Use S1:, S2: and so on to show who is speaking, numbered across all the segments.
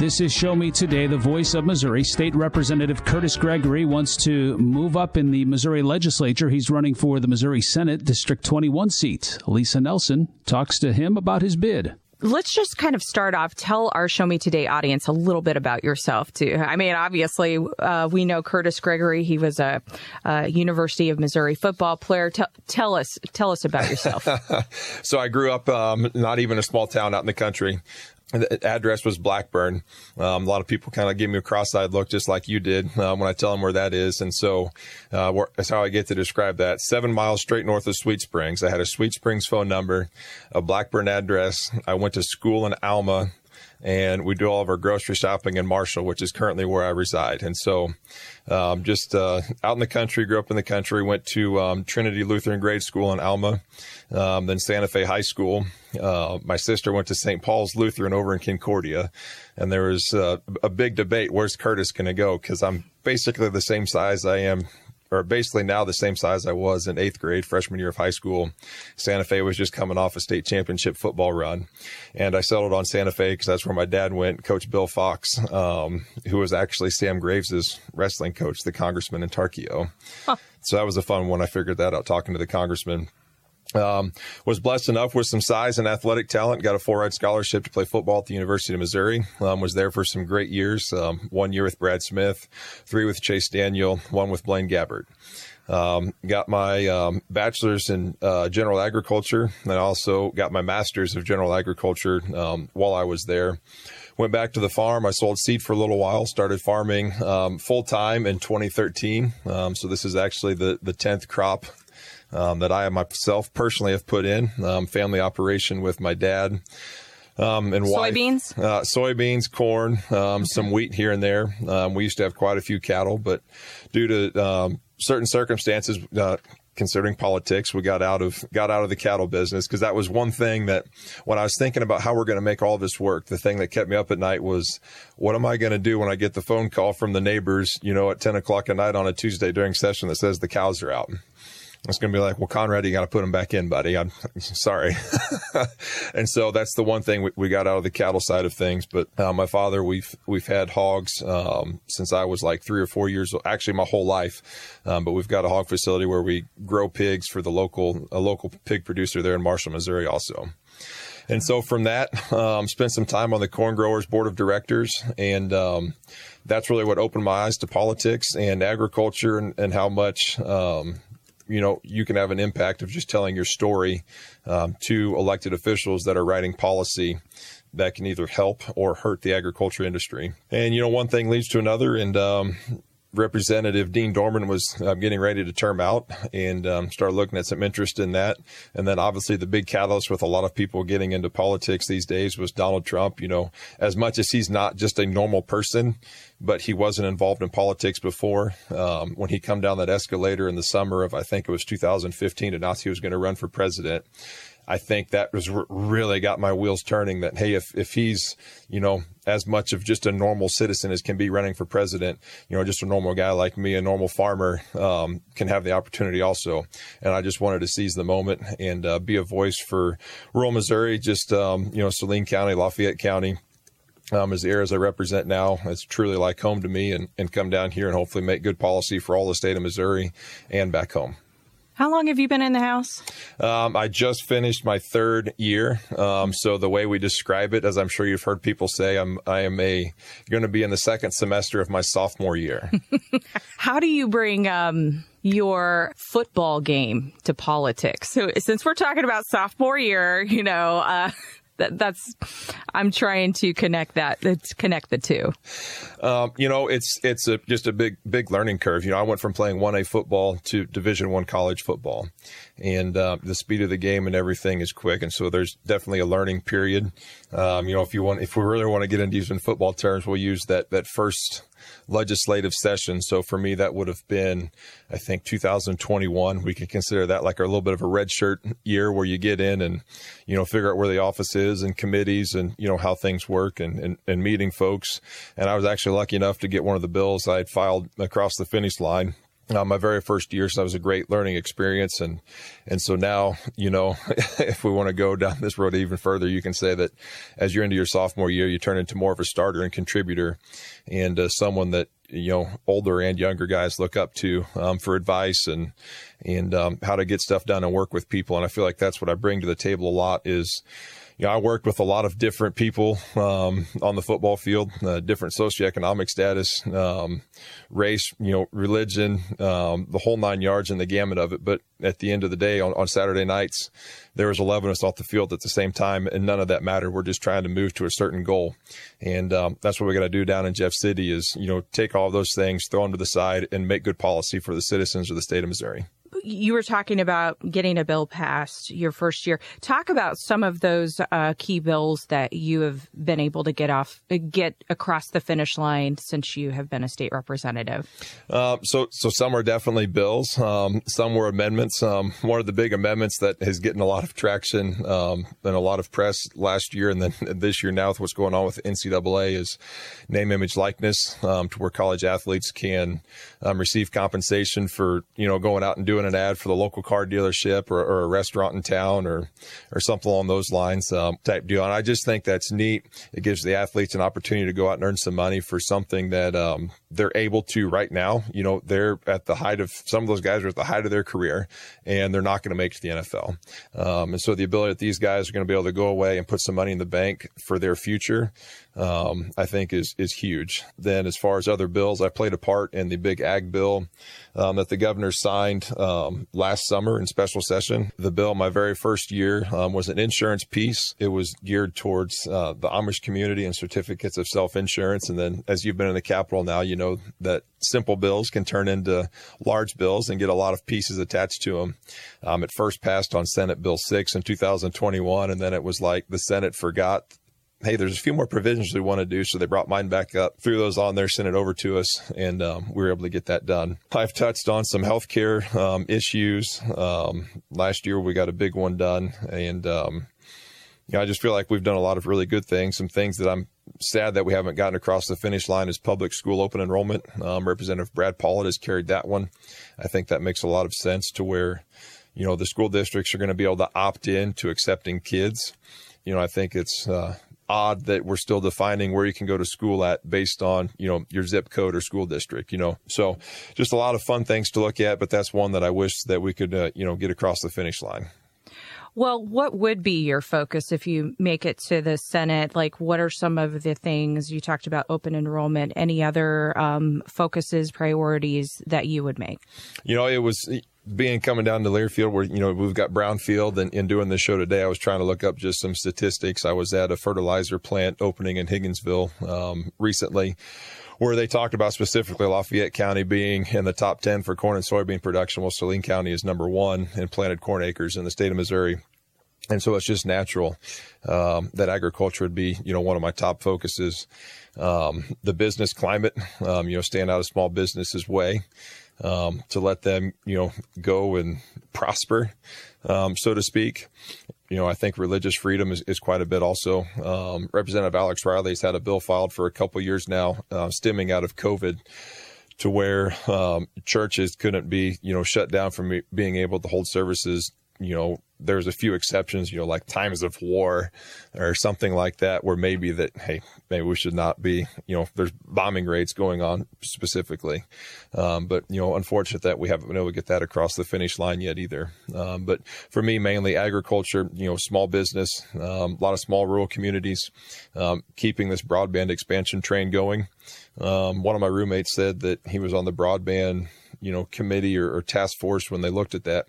S1: This is Show Me Today, the voice of Missouri. State Representative Kurtis Gregory wants to move up in the Missouri legislature. He's running for the Missouri Senate District 21 seat. Alisa Nelson talks to him about his bid
S2: let's just kind of start off. Tell our Show Me Today audience a little bit about yourself, too. I mean, obviously, uh, we know Kurtis Gregory. He was a, a University of Missouri football player. T- tell us, tell us about yourself.
S3: so I grew up um, not even a small town out in the country. The address was Blackburn. Um, a lot of people kind of give me a cross-eyed look, just like you did uh, when I tell them where that is. And so uh, that's how I get to describe that. Seven miles straight north of Sweet Springs. I had a Sweet Springs phone number, a Blackburn address. I went to school in Alma, and we do all of our grocery shopping in Marshall, which is currently where I reside. And so, um, just uh, out in the country, grew up in the country, went to um, Trinity Lutheran Grade School in Alma, um, then Santa Fe High School. Uh, my sister went to St. Paul's Lutheran over in Concordia, and there was uh, a big debate: where's Kurtis going to go? Because I'm basically the same size I am or basically now the same size I was in eighth grade, freshman year of high school. Santa Fe was just coming off a state championship football run. And I settled on Santa Fe because that's where my dad went, Coach Bill Fox, um, who was actually Sam Graves' wrestling coach, the congressman in Tarkio. Huh. So that was a fun one. I figured that out talking to the congressman. Um, was blessed enough with some size and athletic talent. Got a full ride scholarship to play football at the University of Missouri. Um, was there for some great years. Um, one year with Brad Smith, three with Chase Daniel, one with Blaine Gabbert. Um, got my um, bachelor's in uh, general agriculture, and I also got my master's of general agriculture um, while I was there. Went back to the farm. I sold seed for a little while. Started farming full time in 2013. Um, so this is actually the the 10th crop um, that I myself personally have put in. Um, family operation with my dad. Um, and
S2: soybeans,
S3: uh, soybeans, corn, um, some wheat here and there. Um, we used to have quite a few cattle, but due to um, certain circumstances, uh, considering politics, we got out of got out of the cattle business because that was one thing that when I was thinking about how we're going to make all this work, the thing that kept me up at night was what am I going to do when I get the phone call from the neighbors, you know, at ten o'clock at night on a Tuesday during session that says the cows are out. It's going to be like, well, Conrad, you got to put him back in, buddy. I'm sorry. and so that's the one thing we, we, got out of the cattle side of things. But uh, my father, we've we've had hogs um, since I was like three or four years old. Actually, my whole life. Um, but we've got a hog facility where we grow pigs for the local a local pig producer there in Marshall, Missouri, also. And so from that, um, spent some time on the corn growers board of directors, and um, that's really what opened my eyes to politics and agriculture and, and how much um, you know you can have an impact of just telling your story um, to elected officials that are writing policy that can either help or hurt the agriculture industry. And you know, one thing leads to another, and um, Representative Dean Dohrman was uh, getting ready to term out and um, started looking at some interest in that. And then obviously the big catalyst with a lot of people getting into politics these days was Donald Trump. You know, as much as he's not just a normal person, but he wasn't involved in politics before. Um, when he come down that escalator in the summer of, I think it was 2015, announced he was going to run for president. I think that was really got my wheels turning that, hey, if, if he's, you know, as much of just a normal citizen as can be running for president, you know, just a normal guy like me, a normal farmer, um, can have the opportunity also. And I just wanted to seize the moment and uh, be a voice for rural Missouri, just, um, you know, Saline County, Lafayette County. Um, as the areas I represent now, it's truly like home to me and, and come down here and hopefully make good policy for all the state of Missouri and back home.
S2: How long have you been in the house?
S3: Um, I just finished my third year. Um, so the way we describe it, as I'm sure you've heard people say, I'm I am a going to be in the second semester of my sophomore year.
S2: How do you bring um, your football game to politics? So since we're talking about sophomore year, you know. Uh, that, that's I'm trying to connect that connect the two.
S3: Um, you know, it's it's a, just a big big learning curve. You know, I went from playing one A football to Division One college football, and uh, the speed of the game and everything is quick, and so there's definitely a learning period. Um, you know, if you want, if we really want to get into using football terms, we'll use that that first legislative session. So for me, that would have been, I think, 2021. We could consider that like a little bit of a red shirt year where you get in and, you know, figure out where the office is and committees and, you know, how things work and, and, and meeting folks. And I was actually lucky enough to get one of the bills I had filed across the finish line uh, my very first year. So that was a great learning experience. And, and so now, you know, if we want to go down this road even further, you can say that as you're into your sophomore year, you turn into more of a starter and contributor and uh, someone that, you know, older and younger guys look up to um, for advice and, and um, how to get stuff done and work with people. And I feel like that's what I bring to the table a lot is, you know, I worked with a lot of different people um, on the football field, uh, different socioeconomic status, um, race, you know, religion, um, the whole nine yards and the gamut of it. But at the end of the day, on, on Saturday nights, there was 11 of us off the field at the same time, and none of that mattered. We're just trying to move to a certain goal, and um, that's what we got to do down in Jeff City. Is you know, take all those things, throw them to the side, and make good policy for the citizens of the state of Missouri
S2: you were talking about getting a bill passed your first year. Talk about some of those uh, key bills that you have been able to get off, get across the finish line since you have been a state representative.
S3: Uh, so, so some are definitely bills. Um, some were amendments. Um, one of the big amendments that has getting a lot of traction um, and a lot of press last year, and then this year now with what's going on with NCAA is name, image, likeness, um, to where college athletes can um, receive compensation for you know going out and doing an ad for the local car dealership or, or a restaurant in town or or something along those lines um, type deal. And I just think that's neat. It gives the athletes an opportunity to go out and earn some money for something that um, they're able to right now. You know, they're at the height of some of those guys are at the height of their career, and they're not going to make it to the NFL. Um, and so the ability that these guys are going to be able to go away and put some money in the bank for their future um, I think is is huge. Then, as far as other bills, I played a part in the big ag bill um, that the governor signed um, last summer in special session. The bill, my very first year, um, was an insurance piece. It was geared towards uh, the Amish community and certificates of self insurance. And then, as you've been in the Capitol now, you know that simple bills can turn into large bills and get a lot of pieces attached to them. Um, it first passed on Senate Bill 6 in 2021, and then it was like the Senate forgot hey, there's a few more provisions we want to do. So they brought mine back up, threw those on there, sent it over to us, and um, we were able to get that done. I've touched on some healthcare um, issues. Um, last year we got a big one done, and um, you know, I just feel like we've done a lot of really good things. Some things that I'm sad that we haven't gotten across the finish line is public school open enrollment. Um, Representative Brad Pollitt has carried that one. I think that makes a lot of sense to where, you know, the school districts are going to be able to opt in to accepting kids. You know, I think it's uh, odd that we're still defining where you can go to school at based on, you know, your zip code or school district, you know. So just a lot of fun things to look at, but that's one that I wish that we could, uh, you know, get across the finish line.
S2: Well, what would be your focus if you make it to the Senate? Like, what are some of the things you talked about open enrollment? Any other um, focuses, priorities that you would make?
S3: You know, it was being coming down to Learfield, where you know we've got brownfield, and in doing this show today, I was trying to look up just some statistics. I was at a fertilizer plant opening in Higginsville um, recently, where they talked about specifically Lafayette County being in the top ten for corn and soybean production, while Saline County is number one in planted corn acres in the state of Missouri. And so it's just natural um, that agriculture would be, you know, one of my top focuses. Um, the business climate, um, you know, staying out of small businesses' way um, to let them, you know, go and prosper, um, so to speak. You know, I think religious freedom is, is quite a bit also. Um, Representative Alex Riley has had a bill filed for a couple years now, uh, stemming out of COVID to where um, churches couldn't be, you know, shut down from being able to hold services, you know, there's a few exceptions, you know, like times of war or something like that, where maybe that, hey, maybe we should not be, you know, there's bombing raids going on specifically. Um, but, you know, unfortunate that we haven't been able to get that across the finish line yet either. Um, but for me, mainly agriculture, you know, small business, um, a lot of small rural communities, um, keeping this broadband expansion train going. Um, one of my roommates said that he was on the broadband you know committee or, or task force when they looked at that,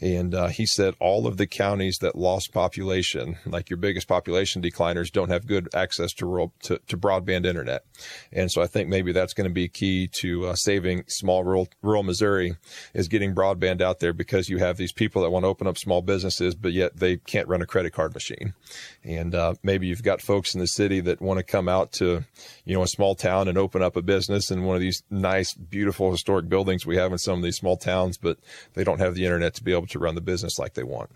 S3: and uh, he said all of the counties that lost population, like your biggest population decliners, don't have good access to rural to, to broadband internet, and so I think maybe that's going to be key to uh, saving small rural rural Missouri is getting broadband out there because you have these people that want to open up small businesses, but yet they can't run a credit card machine, and uh, maybe you've got folks in the city that want to come out to you know a small town and open up a business in one of these nice, beautiful historic buildings we have in some of these small towns, but they don't have the internet to be able to run the business like they want.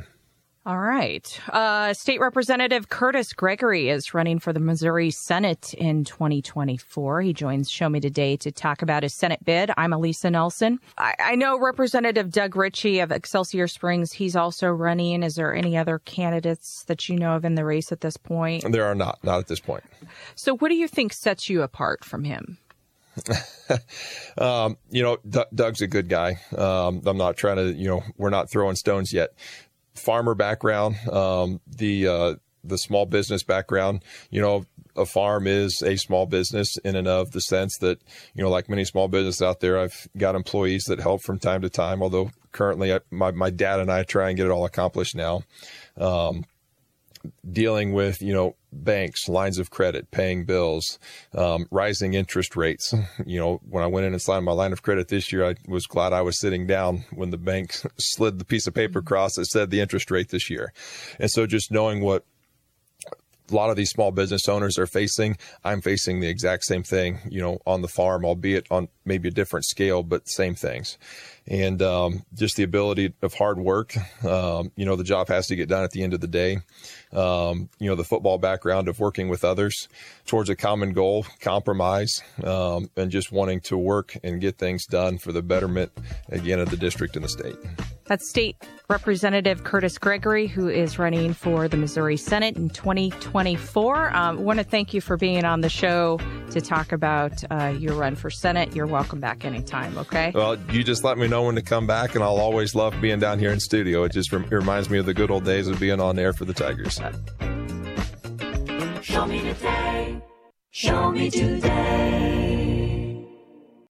S2: All right. Uh, State Representative Kurtis Gregory is running for the Missouri Senate in 2024. He joins Show Me Today to talk about his Senate bid. I'm Alisa Nelson. I, I know Representative Doug Richey of Excelsior Springs. He's also running. Is there any other candidates that you know of in the race at this point?
S3: There are not, not at this point.
S2: So, what do you think sets you apart from him?
S3: um, you know, D- Doug's a good guy. Um, I'm not trying to, you know, we're not throwing stones yet farmer background, um, the uh, the small business background. You know, a farm is a small business in and of the sense that you know, like many small businesses out there, I've got employees that help from time to time. Although currently, I, my my dad and I try and get it all accomplished now. Um, dealing with you know banks, lines of credit, paying bills, um, rising interest rates. You know, when I went in and signed my line of credit this year, I was glad I was sitting down when the bank slid the piece of paper across that said the interest rate this year. And so just knowing what a lot of these small business owners are facing. I'm facing the exact same thing, you know, on the farm, albeit on maybe a different scale, but same things. And um, just the ability of hard work. Um, you know, the job has to get done at the end of the day. Um, you know, the football background of working with others towards a common goal, compromise, um, and just wanting to work and get things done for the betterment, again, of the district and the state.
S2: That's State Representative Kurtis Gregory, who is running for the Missouri Senate in 2024. Um, I want to thank you for being on the show to talk about uh, your run for Senate. You're welcome back anytime, okay?
S3: Well, you just let me know when to come back, and I'll always love being down here in studio. It just rem- reminds me of the good old days of being on air for the Tigers.
S4: Show me today. Show me today.